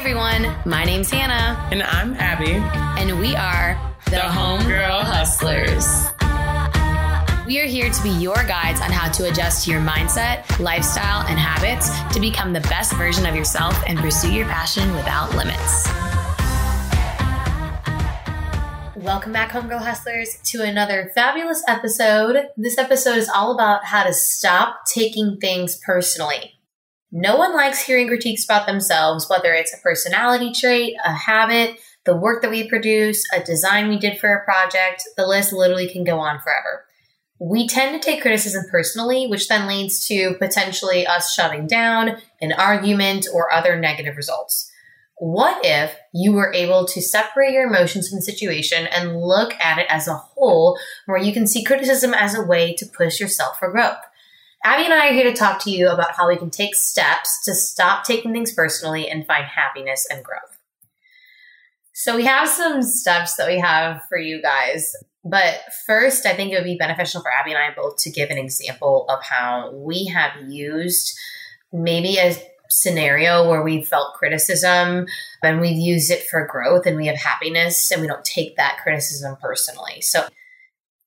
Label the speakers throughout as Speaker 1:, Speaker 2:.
Speaker 1: everyone, my name's Hannah,
Speaker 2: And I'm Abby.
Speaker 1: and we are the,
Speaker 2: Homegirl Hustlers.
Speaker 1: We are here to be your guides on how to adjust to your mindset, lifestyle, and habits to become the best version of yourself and pursue your passion without limits. Welcome back, Homegirl Hustlers, to another fabulous episode. This episode is all about how to stop taking things personally. No one likes hearing critiques about themselves, whether it's a personality trait, a habit, the work that we produce, a design we did for a project. The list literally can go on forever. We tend to take criticism personally, which then leads to potentially us shutting down, an argument, or other negative results. What if you were able to separate your emotions from the situation and look at it as a whole, where you can see criticism as a way to push yourself for growth? Abby and I are here to talk to you about how we can take steps to stop taking things personally and find happiness and growth. So, we have some steps that we have for you guys. But first, I think it would be beneficial for Abby and I both to give an example of how we have used maybe a scenario where we felt criticism and we've used it for growth and we have happiness and we don't take that criticism personally. So,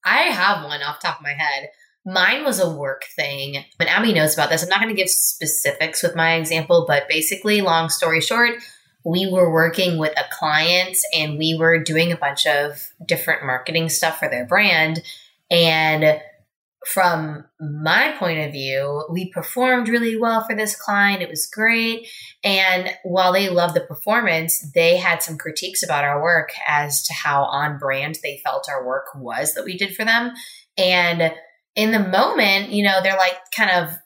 Speaker 1: I have one off top of my head. Mine was a work thing, and Abby knows about this. I'm not going to give specifics with my example, but basically, long story short, we were working with a client and we were doing a bunch of different marketing stuff for their brand. And from my point of view, we performed really well for this client. It was great. And while they loved the performance, they had some critiques about our work as to how on brand they felt our work was that we did for them. And in the moment, you know, they're like kind of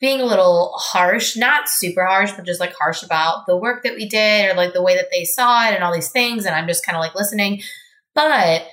Speaker 1: being a little harsh, not super harsh, but just like harsh about the work that we did or like the way that they saw it and all these things. And I'm just kind of like listening. But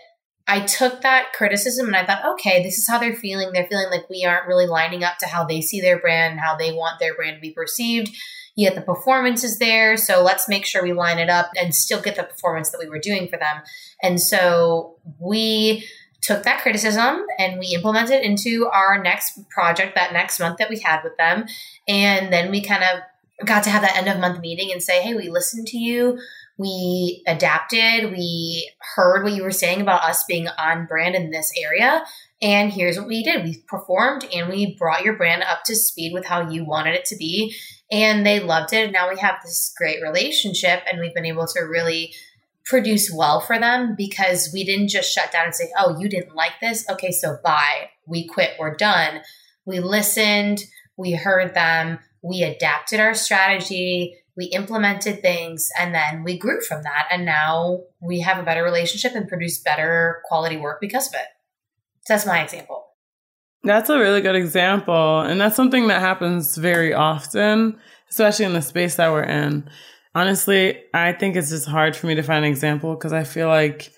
Speaker 1: I took that criticism and I thought, okay, this is how they're feeling. They're feeling like we aren't really lining up to how they see their brand and how they want their brand to be perceived. Yet the performance is there. So let's make sure we line it up and still get the performance that we were doing for them. And so we took that criticism and we implemented it into our next project that next month that we had with them. And then we kind of got to have that end of month meeting and say, hey, we listened to you. We adapted. We heard what you were saying about us being on brand in this area. And here's what we did we performed and we brought your brand up to speed with how you wanted it to be. And they loved it. And now we have this great relationship and we've been able to really produce well for them because we didn't just shut down and say, oh, you didn't like this? Okay, so bye. We quit. We're done. We listened, we heard them, we adapted our strategy, we implemented things, and then we grew from that. And now we have a better relationship and produce better quality work because of it. So that's my example.
Speaker 2: That's a really good example. And that's something that happens very often, especially in the space that we're in. Honestly, I think it's just hard for me to find an example because I feel like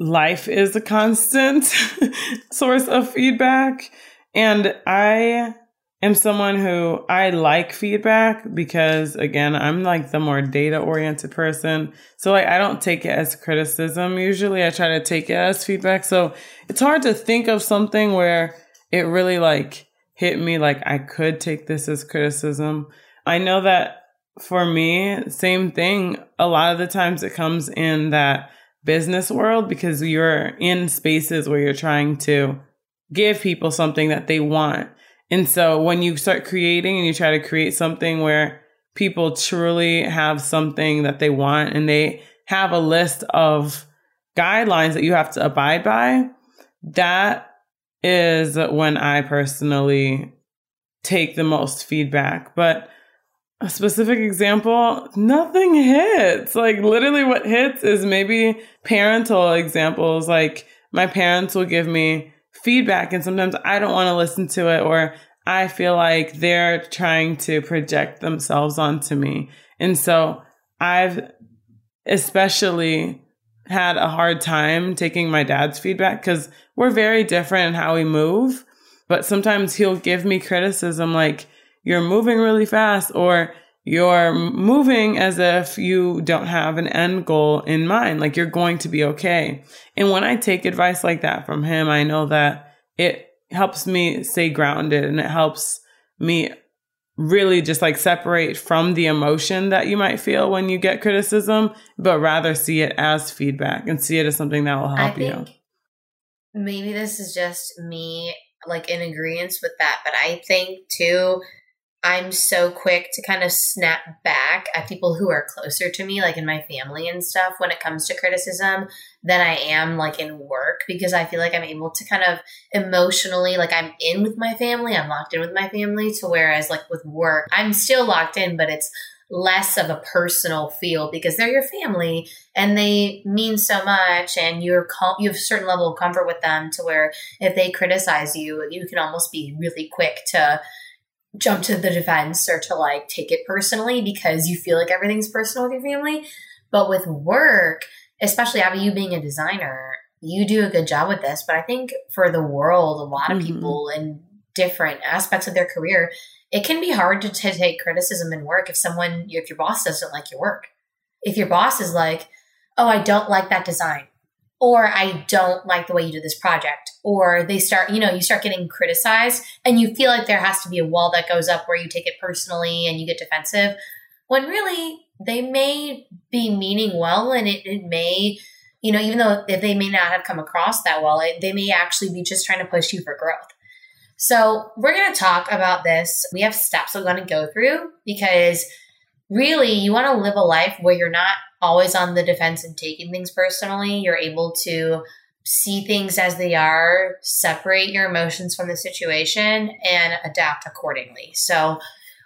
Speaker 2: life is a constant source of feedback. And I am someone who I like feedback because again, I'm like the more data oriented person. So like I don't take it as criticism usually. I try to take it as feedback. So it's hard to think of something where it really like hit me like I could take this as criticism. I know that for me, same thing. A lot of the times it comes in that business world because you're in spaces where you're trying to give people something that they want. And so when you start creating and you try to create something where people truly have something that they want and they have a list of guidelines that you have to abide by, that is when I personally take the most feedback. But a specific example, nothing hits. Like literally what hits is maybe parental examples. Like my parents will give me feedback and sometimes I don't want to listen to it or I feel like they're trying to project themselves onto me. And so I've especially had a hard time taking my dad's feedback because we're very different in how we move. But sometimes he'll give me criticism like, you're moving really fast or you're moving as if you don't have an end goal in mind, like you're going to be okay. And when I take advice like that from him, I know that it helps me stay grounded and it helps me really just like separate from the emotion that you might feel when you get criticism, but rather see it as feedback and see it as something that will help you.
Speaker 1: Maybe this is just me like in agreement with that, but I think too I'm so quick to kind of snap back at people who are closer to me, like in my family and stuff, when it comes to criticism than I am like in work because I feel like I'm able to kind of emotionally, like I'm in with my family, I'm locked in with my family, to whereas like with work, I'm still locked in, but it's less of a personal feel because they're your family and they mean so much and you're com- you have a certain level of comfort with them to where if they criticize you you can almost be really quick to jump to the defense or to like take it personally because you feel like everything's personal with your family. But with work, especially Abby, you being a designer, you do a good job with this. But I think for the world, a lot of mm-hmm. people in different aspects of their career, it can be hard to, to take criticism in work if someone, if your boss doesn't like your work. If your boss is like, oh, I don't like that design or I don't like the way you did this project, or they start, you know, you start getting criticized and you feel like there has to be a wall that goes up where you take it personally and you get defensive, when really they may be meaning well and it, it may, you know, even though they may not have come across that well, it, they may actually be just trying to push you for growth. So we're going to talk about this. We have steps we're going to go through because really you want to live a life where you're not always on the defense and taking things personally. You're able to see things as they are, separate your emotions from the situation, and adapt accordingly. So,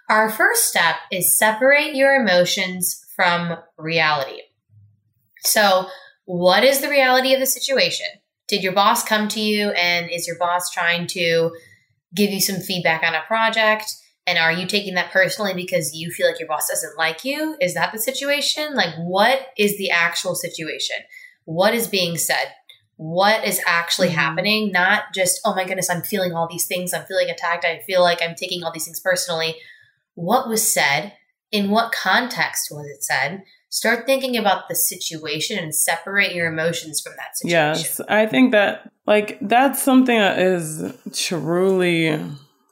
Speaker 1: our first step is separate your emotions from reality. So, what is the reality of the situation? Did your boss come to you and is your boss trying to give you some feedback on a project? And are you taking that personally because you feel like your boss doesn't like you? Is that the situation? Like, what is the actual situation? What is being said? What is actually mm-hmm. happening? Not just, oh my goodness, I'm feeling all these things. I'm feeling attacked. I feel like I'm taking all these things personally. What was said? In what context was it said? Start thinking about the situation and separate your emotions from that situation.
Speaker 2: Yes, I think that, like, that's something that is truly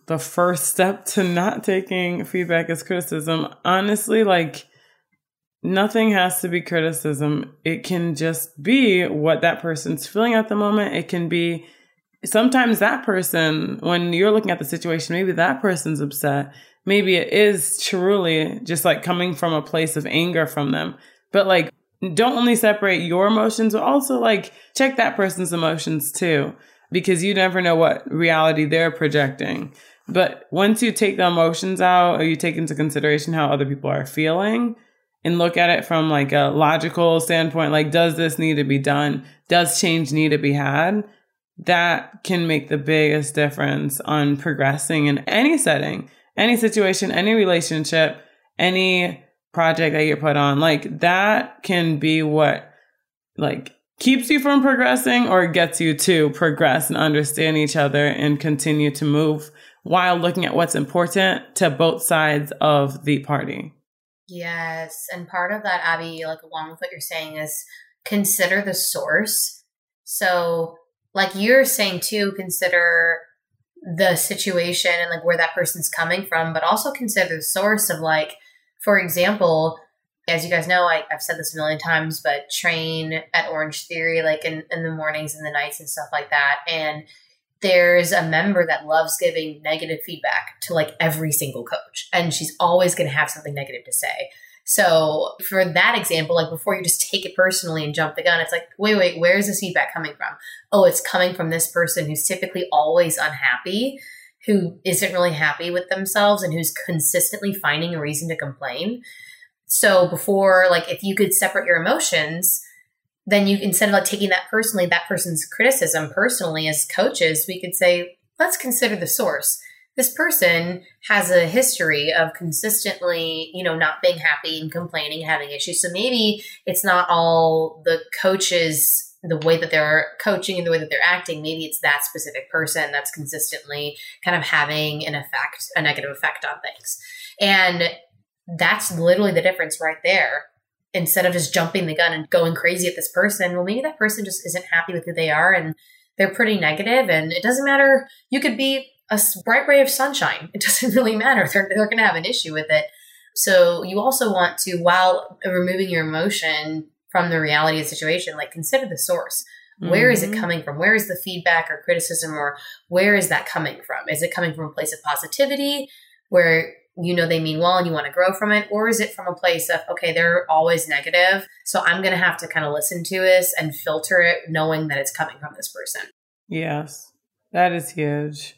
Speaker 2: the first step to not taking feedback as criticism. Honestly, like nothing has to be criticism. It can just be what that person's feeling at the moment. It can be sometimes that person, when you're looking at the situation, maybe that person's upset. Maybe it is truly just like coming from a place of anger from them. But like, don't only separate your emotions, but also like check that person's emotions too, because you never know what reality they're projecting. But once you take the emotions out or you take into consideration how other people are feeling and look at it from like a logical standpoint, like, does this need to be done? Does change need to be had? That can make the biggest difference on progressing in any setting, any situation, any relationship, any project that you're put on. Like that can be what like keeps you from progressing or gets you to progress and understand each other and continue to move while looking at what's important to both sides of the party.
Speaker 1: Yes. And part of that, Abby, like along with what you're saying, is consider the source. So, like you're saying too, consider the situation and like where that person's coming from, but also consider the source of like, for example, as you guys know, I, have said this a million times, but train at Orangetheory, like in, in the mornings and the nights and stuff like that. And there's a member that loves giving negative feedback to like every single coach, and she's always going to have something negative to say. So for that example, like before you just take it personally and jump the gun, it's like, wait, wait, where's this feedback coming from? Oh, it's coming from this person who's typically always unhappy, who isn't really happy with themselves and who's consistently finding a reason to complain. So before, like if you could separate your emotions, then you instead of like taking that personally, that person's criticism personally as coaches, we could say, let's consider the source. This person has a history of consistently, you know, not being happy and complaining, having issues. So maybe it's not all the coaches the way that they're coaching and the way that they're acting, maybe it's that specific person that's consistently kind of having an effect, a negative effect on things. And that's literally the difference right there instead of just jumping the gun and going crazy at this person, well, maybe that person just isn't happy with who they are and they're pretty negative and it doesn't matter. You could be a bright ray of sunshine. It doesn't really matter. They're, they're going to have an issue with it. So you also want to, while removing your emotion from the reality of the situation, like consider the source. Where mm-hmm. is it mm-hmm. coming from? Where is the feedback or criticism or where is that coming from? Is it coming from a place of positivity where you know they mean well and you want to grow from it? Or is it from a place of, okay, they're always negative. So I'm going to have to kind of listen to this and filter it knowing that it's coming from this person.
Speaker 2: Yes, that is huge.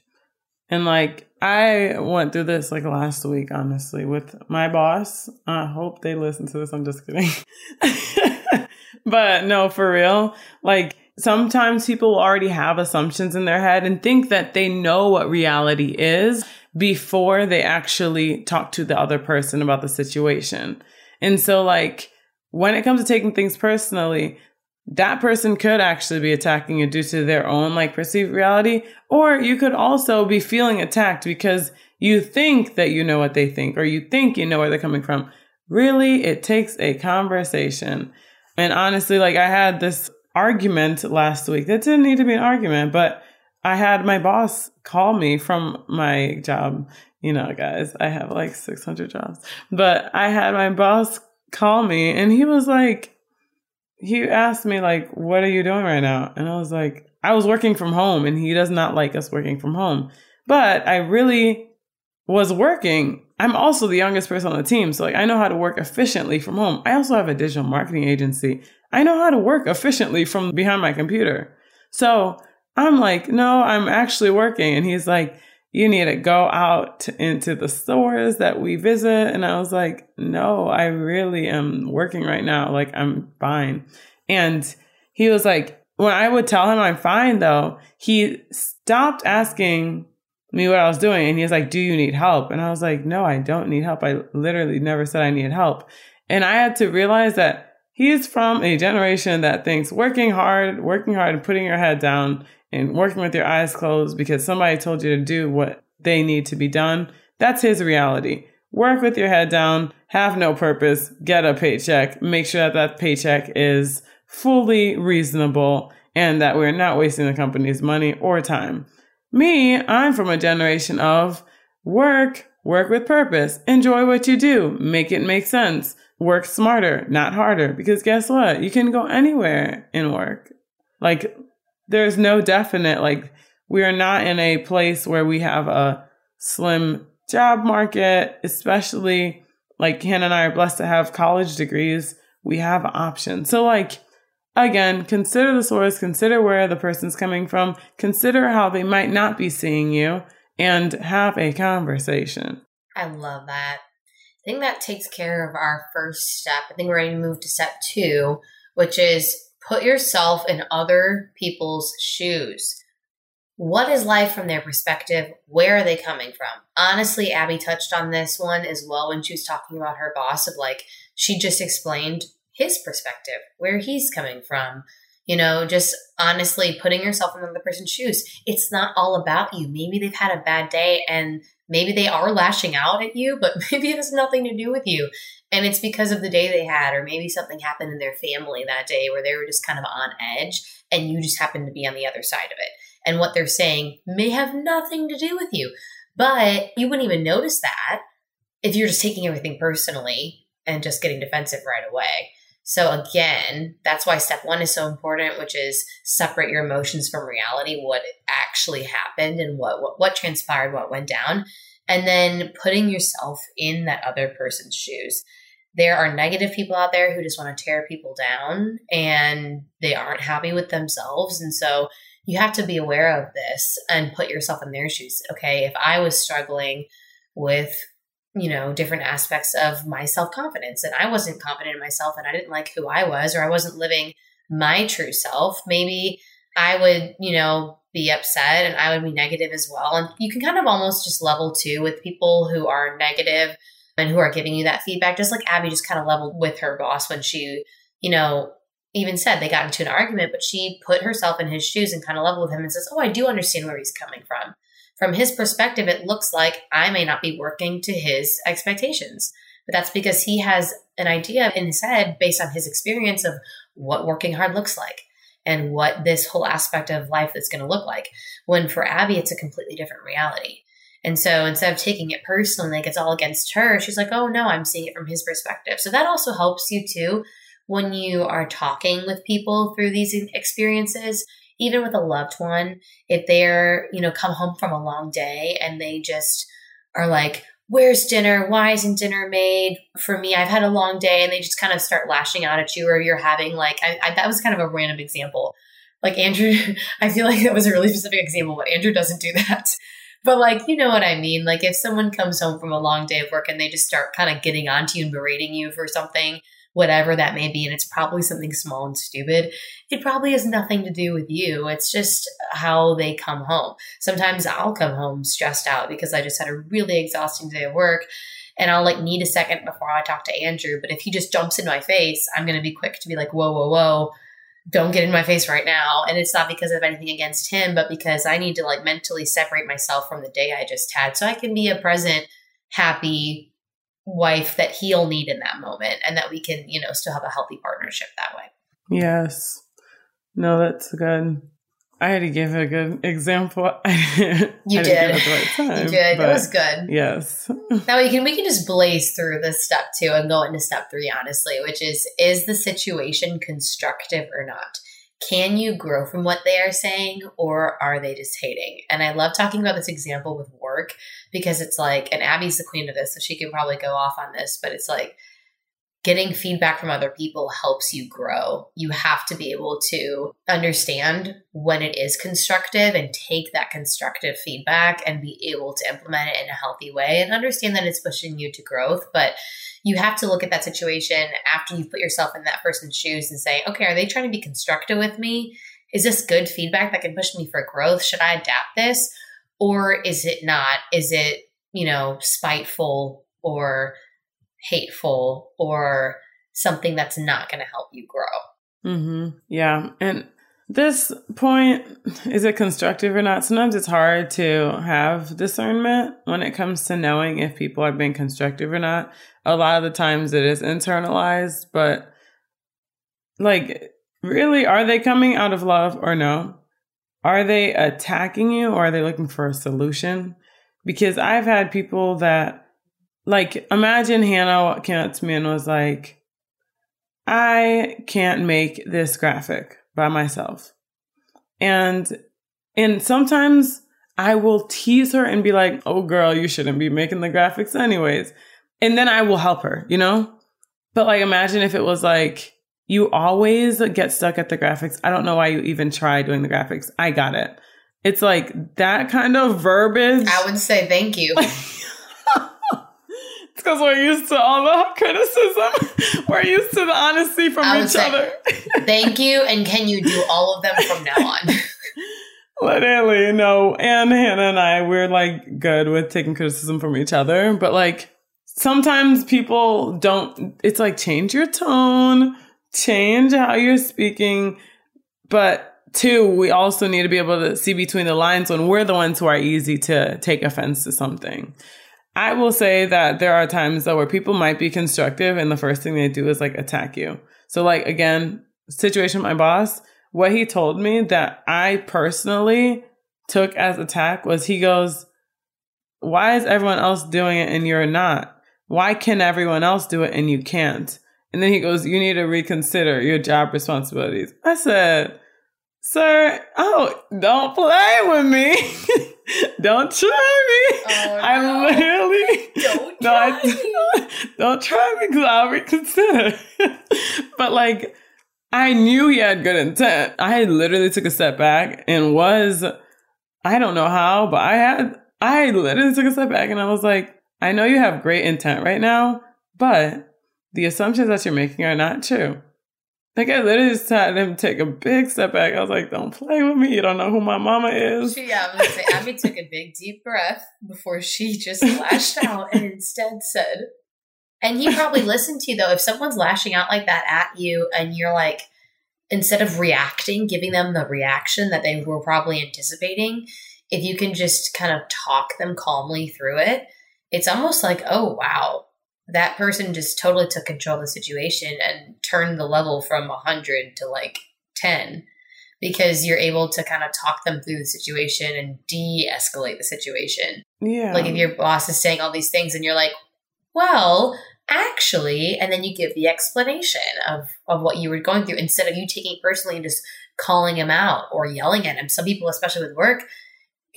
Speaker 2: And like I went through this like last week, honestly, with my boss. I hope they listen to this. I'm just kidding. but no, for real. Like sometimes people already have assumptions in their head and think that they know what reality is before they actually talk to the other person about the situation. And so, like, when it comes to taking things personally, that person could actually be attacking you due to their own like perceived reality, or you could also be feeling attacked because you think that you know what they think or you think you know where they're coming from. Really, it takes a conversation. And honestly, like I had this argument last week. That didn't need to be an argument, but I had my boss call me from my job. You know, guys, I have like 600 jobs, but I had my boss call me and he was like, he asked me like, what are you doing right now? And I was like, I was working from home and he does not like us working from home, but I really was working. I'm also the youngest person on the team. So like I know how to work efficiently from home. I also have a digital marketing agency. I know how to work efficiently from behind my computer. So I'm like, no, I'm actually working. And he's like, you need to go out into the stores that we visit. And I was like, no, I really am working right now. Like, I'm fine. And he was like, when I would tell him I'm fine, though, he stopped asking me what I was doing. And he was like, do you need help? And I was like, no, I don't need help. I literally never said I need help. And I had to realize that He's from a generation that thinks working hard, working hard and putting your head down and working with your eyes closed because somebody told you to do what they need to be done. That's his reality. Work with your head down, have no purpose, get a paycheck, make sure that that paycheck is fully reasonable and that we're not wasting the company's money or time. Me, I'm from a generation of work, work with purpose, enjoy what you do, make it make sense work smarter, not harder. Because guess what? You can go anywhere in work. Like, there's no definite, like, we are not in a place where we have a slim job market, especially like Hannah and I are blessed to have college degrees. We have options. So, like, again, consider the source, consider where the person's coming from, consider how they might not be seeing you, and have a conversation.
Speaker 1: I love that. I think that takes care of our first step. I think we're ready to move to step two, which is put yourself in other people's shoes. What is life from their perspective? Where are they coming from? Honestly, Abby touched on this one as well when she was talking about her boss, of like, she just explained his perspective, where he's coming from. You know, just honestly putting yourself in another person's shoes. It's not all about you. Maybe they've had a bad day and Maybe they are lashing out at you, but maybe it has nothing to do with you. And it's because of the day they had, or maybe something happened in their family that day where they were just kind of on edge and you just happened to be on the other side of it. And what they're saying may have nothing to do with you. But you wouldn't even notice that if you're just taking everything personally and just getting defensive right away. So again, that's why step one is so important, which is separate your emotions from reality, what actually happened and what, what, what transpired, what went down, and then putting yourself in that other person's shoes. There are negative people out there who just want to tear people down and they aren't happy with themselves. And so you have to be aware of this and put yourself in their shoes. Okay, if I was struggling with you know, different aspects of my self confidence. And I wasn't confident in myself and I didn't like who I was or I wasn't living my true self. Maybe I would, you know, be upset and I would be negative as well. And you can kind of almost just level two with people who are negative and who are giving you that feedback, just like Abby just kind of leveled with her boss when she, you know, even said they got into an argument, but she put herself in his shoes and kind of leveled with him and says, Oh, I do understand where he's coming from from his perspective, it looks like I may not be working to his expectations. But that's because he has an idea in his head based on his experience of what working hard looks like. and what this whole aspect of life is going to look like. When for Abby, it's a completely different reality. And so instead of taking it personally, like it's all against her, she's like, oh no, I'm seeing it from his perspective. So that also helps you too when you are talking with people through these experiences, even with a loved one, if they're, you know, come home from a long day and they just are like, where's dinner? Why isn't dinner made for me? I've had a long day and they just kind of start lashing out at you or you're having like, I, I, that was kind of a random example. Like Andrew, I feel like that was a really specific example, but Andrew doesn't do that. But like, you know what I mean? Like if someone comes home from a long day of work and they just start kind of getting onto you and berating you for something, whatever that may be, and it's probably something small and stupid, it probably has nothing to do with you. It's just how they come home. Sometimes I'll come home stressed out because I just had a really exhausting day of work and I'll like need a second before I talk to Andrew. But if he just jumps in my face, I'm going to be quick to be like, whoa, whoa, whoa don't get in my face right now. And it's not because of anything against him, but because I need to like mentally separate myself from the day I just had so I can be a present, happy wife that he'll need in that moment and that we can, you know, still have a healthy partnership that way.
Speaker 2: Yes. No, that's good. I had to give a good example.
Speaker 1: you did. Right time, you did. It was good.
Speaker 2: Yes.
Speaker 1: now we can we can just blaze through this step two and go into step three, honestly, which is is the situation constructive or not? Can you grow from what they are saying or are they just hating? And I love talking about this example with work because it's like, and Abby's the queen of this, so she can probably go off on this, but it's like getting feedback from other people helps you grow. You have to be able to understand when it is constructive and take that constructive feedback and be able to implement it in a healthy way and understand that it's pushing you to growth. But you have to look at that situation after you've put yourself in that person's shoes and say, okay, are they trying to be constructive with me? Is this good feedback that can push me for growth? Should I adapt this? Or is it not? Is it, you know, spiteful or hateful or something that's not going to help you grow.
Speaker 2: Mm-hmm. Yeah. And this point, is it constructive or not? Sometimes it's hard to have discernment when it comes to knowing if people are being constructive or not. A lot of the times it is internalized, but like, really, are they coming out of love or no? Are they attacking you or are they looking for a solution? Because I've had people that like imagine Hannah came up to me and was like, I can't make this graphic by myself. And and sometimes I will tease her and be like, "Oh girl, you shouldn't be making the graphics anyways." And then I will help her, you know? But like imagine if it was like you always get stuck at the graphics. I don't know why you even try doing the graphics. I got it. It's like that kind of verbiage.
Speaker 1: I would say thank you.
Speaker 2: because we're used to all the criticism. we're used to the honesty from each say, other.
Speaker 1: thank you, and can you do all of them from now on?
Speaker 2: Literally, no. And Hannah and I, we're like good with taking criticism from each other, but like sometimes people don't. It's like change your tone, change how you're speaking, but two, we also need to be able to see between the lines when we're the ones who are easy to take offense to something. I will say that there are times though where people might be constructive and the first thing they do is like attack you. So like again, situation with my boss, what he told me that I personally took as attack was he goes, Why is everyone else doing it and you're not? Why can everyone else do it and you can't? And then he goes, You need to reconsider your job responsibilities. I said, Sir, oh, don't play with me. don't try me. Oh, I no. literally
Speaker 1: don't try me.
Speaker 2: don't try me because I'll reconsider. but like, I knew he had good intent. I literally took a step back and was, I don't know how, but I had, I literally took a step back and I was like, I know you have great intent right now, but the assumptions that you're making are not true. Like I literally just had him take a big step back. I was like, "Don't play with me. You don't know who my mama is."
Speaker 1: She, yeah, I was say, Abby took a big deep breath before she just lashed out and instead said, "And he probably listened to you though. If someone's lashing out like that at you, and you're like, instead of reacting, giving them the reaction that they were probably anticipating, if you can just kind of talk them calmly through it, it's almost like, oh wow, that person just totally took control of the situation and turned the level from 100 to like 10 because you're able to kind of talk them through the situation and de-escalate the situation.
Speaker 2: Yeah.
Speaker 1: Like if your boss is saying all these things and you're like, well, actually, and then you give the explanation of, of what you were going through instead of you taking it personally and just calling him out or yelling at him. Some people, especially with work,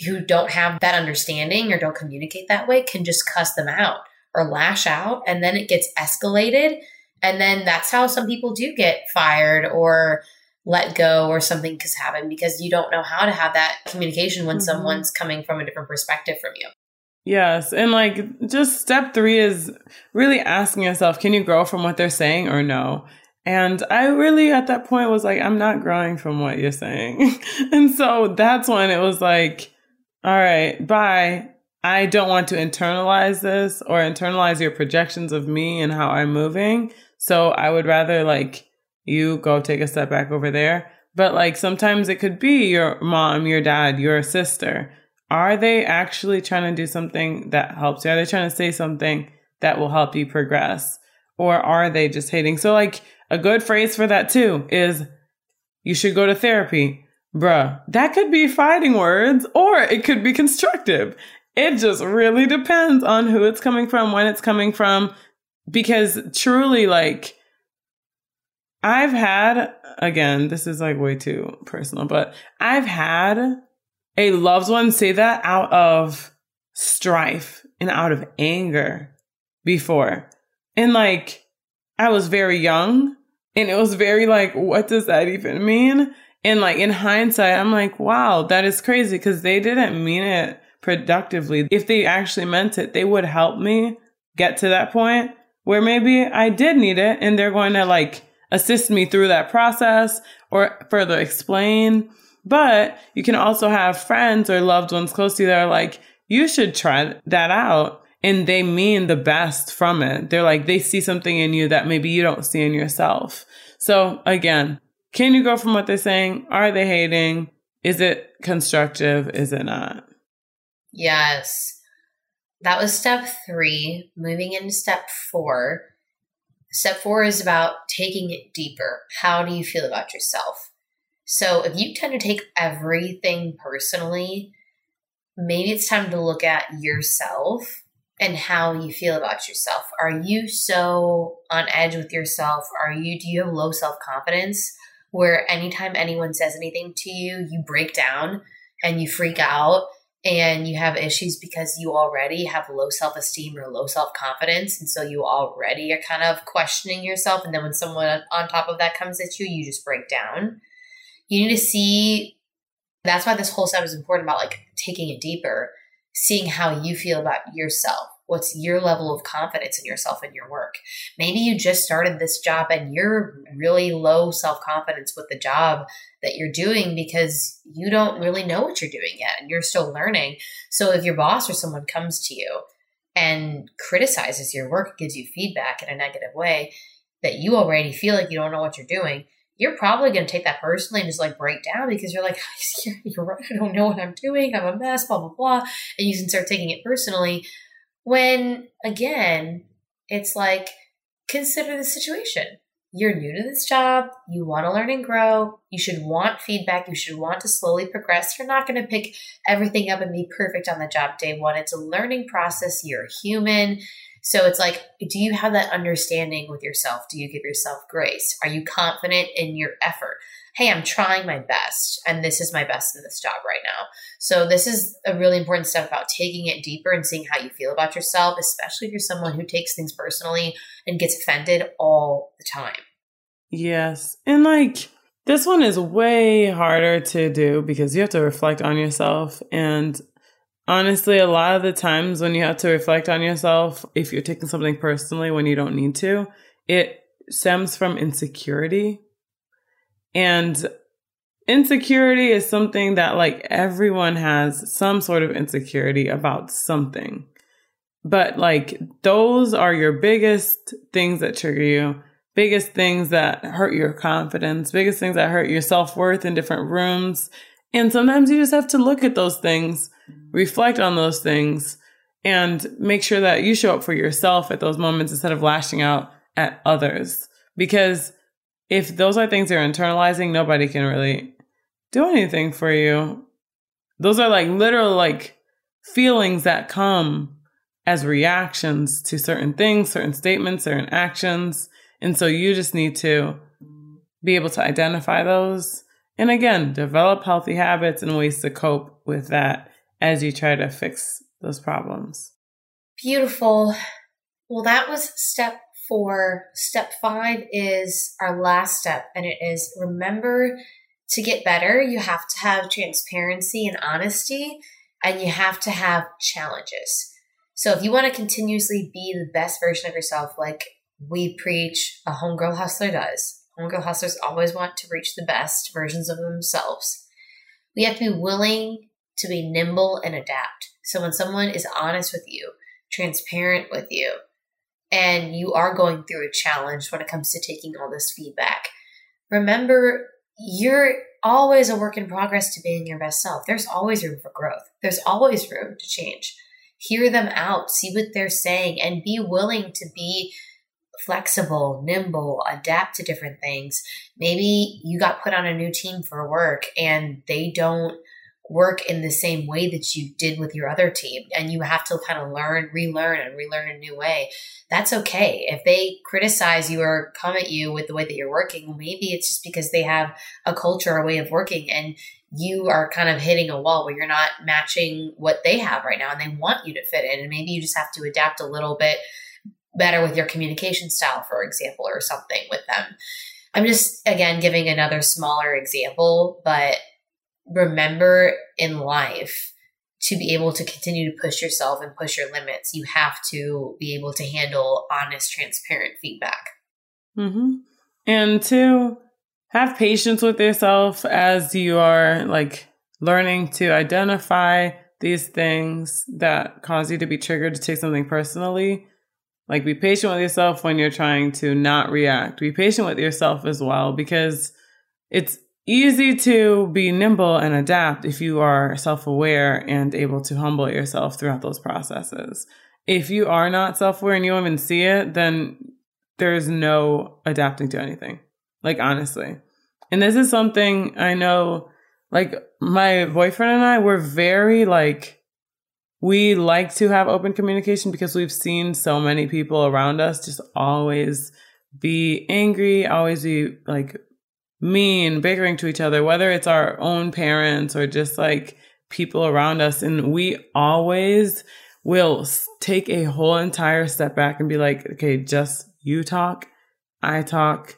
Speaker 1: who don't have that understanding or don't communicate that way can just cuss them out or lash out and then it gets escalated. And then that's how some people do get fired or let go or something has happened because you don't know how to have that communication when mm-hmm. someone's coming from a different perspective from you.
Speaker 2: Yes. And like just step three is really asking yourself, can you grow from what they're saying or no? And I really at that point was like, I'm not growing from what you're saying. and so that's when it was like, all right, bye. I don't want to internalize this or internalize your projections of me and how I'm moving. So I would rather like you go take a step back over there. But like sometimes it could be your mom, your dad, your sister. Are they actually trying to do something that helps you? Are they trying to say something that will help you progress? Or are they just hating? So like a good phrase for that too is you should go to therapy. Bruh, that could be fighting words or it could be constructive. It just really depends on who it's coming from, when it's coming from, because truly, like, I've had, again, this is like way too personal, but I've had a loved one say that out of strife and out of anger before. And like, I was very young and it was very like, what does that even mean? And like in hindsight, I'm like, wow, that is crazy because they didn't mean it productively. If they actually meant it, they would help me get to that point where maybe I did need it and they're going to like assist me through that process or further explain. But you can also have friends or loved ones close to you that are like, you should try that out. And they mean the best from it. They're like, they see something in you that maybe you don't see in yourself. So again, can you go from what they're saying? Are they hating? Is it constructive? Is it not?
Speaker 1: Yes. That was step three. Moving into step four. Step four is about taking it deeper. How do you feel about yourself? So if you tend to take everything personally, maybe it's time to look at yourself and how you feel about yourself. Are you so on edge with yourself? Are you do you have low self-confidence where anytime anyone says anything to you, you break down and you freak out and you have issues because you already have low self-esteem or low self-confidence and so you already are kind of questioning yourself and then when someone on top of that comes at you, you just break down. You need to see that's why this whole step is important about like taking it deeper, seeing how you feel about yourself What's your level of confidence in yourself and your work? Maybe you just started this job and you're really low self confidence with the job that you're doing because you don't really know what you're doing yet and you're still learning. So if your boss or someone comes to you and criticizes your work, gives you feedback in a negative way that you already feel like you don't know what you're doing, you're probably going to take that personally and just like break down because you're like, you're right, I don't know what I'm doing. I'm a mess, blah, blah, blah. And you can start taking it personally when again, it's like, consider the situation. You're new to this job. You want to learn and grow. You should want feedback. You should want to slowly progress. You're not going to pick everything up and be perfect on the job day one. It's a learning process. You're human. So it's like, do you have that understanding with yourself? Do you give yourself grace? Are you confident in your effort? hey, I'm trying my best and this is my best in this job right now. So, this is a really important step about taking it deeper and seeing how you feel about yourself, especially if you're someone who takes things personally and gets offended all the time.
Speaker 2: Yes. And like, this one is way harder to do because you have to reflect on yourself. And honestly, a lot of the times when you have to reflect on yourself, if you're taking something personally when you don't need to, it stems from insecurity and insecurity is something that like everyone has some sort of insecurity about something. But like those are your biggest things that trigger you, biggest things that hurt your confidence, biggest things that hurt your self-worth in different rooms. And sometimes you just have to look at those things, reflect on those things, and make sure that you show up for yourself at those moments instead of lashing out at others. Because if those are things you're internalizing, nobody can really do anything for you. Those are like literal like feelings that come as reactions to certain things, certain statements, certain actions. And so you just need to be able to identify those. And again, develop healthy habits and ways to cope with that as you try to fix those problems.
Speaker 1: Beautiful. Well, that was step four. Step five is our last step, and it is remember to get better, you have to have transparency and honesty, and you have to have challenges. So, if you want to continuously be the best version of yourself, like we preach a homegirl hustler does, homegirl hustlers always want to reach the best versions of themselves. We have to be willing to be nimble and adapt. So, when someone is honest with you, transparent with you, and you are going through a challenge when it comes to taking all this feedback, remember you're always a work in progress to being your best self. There's always room for growth, there's always room to change. Hear them out, see what they're saying, and be willing to be flexible, nimble, adapt to different things. Maybe you got put on a new team for work and they don't work in the same way that you did with your other team and you have to kind of learn relearn and relearn a new way that's okay. If they criticize you or come at you with the way that you're working maybe it's just because they have a culture or a way of working and you are kind of hitting a wall where you're not matching what they have right now and they want you to fit in and maybe you just have to adapt a little bit better with your communication style for example or something with them. I'm just again giving another smaller example but remember in life to be able to continue to push yourself and push your limits, you have to be able to handle honest, transparent feedback.
Speaker 2: Mm-hmm. And to have patience with yourself as you are like learning to identify these things that cause you to be triggered to take something personally. Like, be patient with yourself when you're trying to not react. Be patient with yourself as well because it's easy to be nimble and adapt if you are self aware and able to humble yourself throughout those processes. If you are not self aware and you don't even see it, then there's no adapting to anything. Like, honestly. And this is something I know, like, my boyfriend and I were very, like, we like to have open communication because we've seen so many people around us just always be angry, always be like mean, bickering to each other, whether it's our own parents or just like people around us. And we always will take a whole entire step back and be like, okay, just you talk, I talk.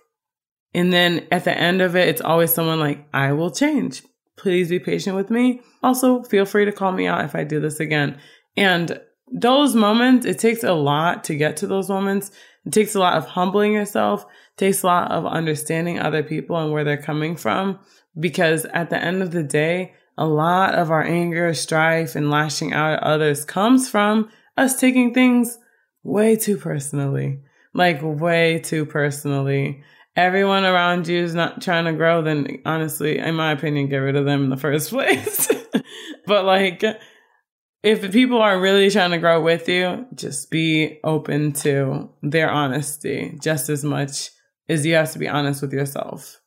Speaker 2: And then at the end of it, it's always someone like, I will change. Please be patient with me. Also, feel free to call me out if I do this again. And those moments, it takes a lot to get to those moments. It takes a lot of humbling yourself takes a lot of understanding other people and where they're coming from because at the end of the day, a lot of our anger, strife, and lashing out at others comes from us taking things way too personally. Like, way too personally. Everyone around you is not trying to grow, then honestly, in my opinion, get rid of them in the first place. but like, if people are really trying to grow with you, just be open to their honesty just as much is you have to be honest with yourself.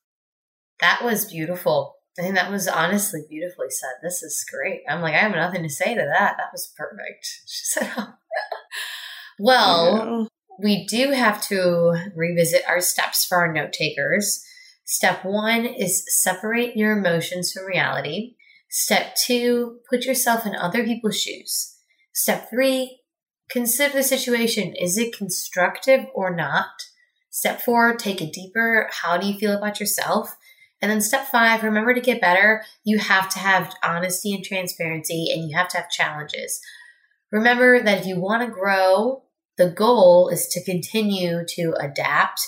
Speaker 1: That was beautiful. I think that was honestly beautifully said. This is great. I'm like, I have nothing to say to that. That was perfect. She said, Well, we do have to revisit our steps for our note takers. Step one is separate your emotions from reality. Step two, put yourself in other people's shoes. Step three, consider the situation. Is it constructive or not? Step four, take it deeper. How do you feel about yourself? And then step five, remember to get better. You have to have honesty and transparency, and you have to have challenges. Remember that if you want to grow, the goal is to continue to adapt,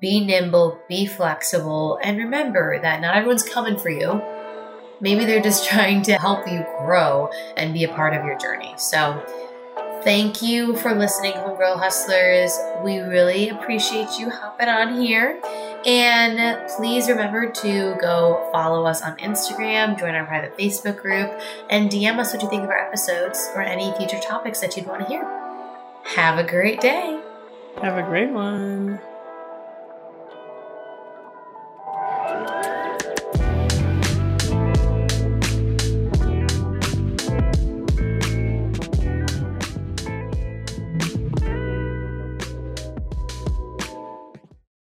Speaker 1: be nimble, be flexible, and remember that not everyone's coming for you. Maybe they're just trying to help you grow and be a part of your journey. So, Thank you for listening, Homegirl Hustlers. We really appreciate you hopping on here. And please remember to go follow us on Instagram, join our private Facebook group, and DM us what you think of our episodes or any future topics that you'd want to hear. Have a great day.
Speaker 2: Have a great one.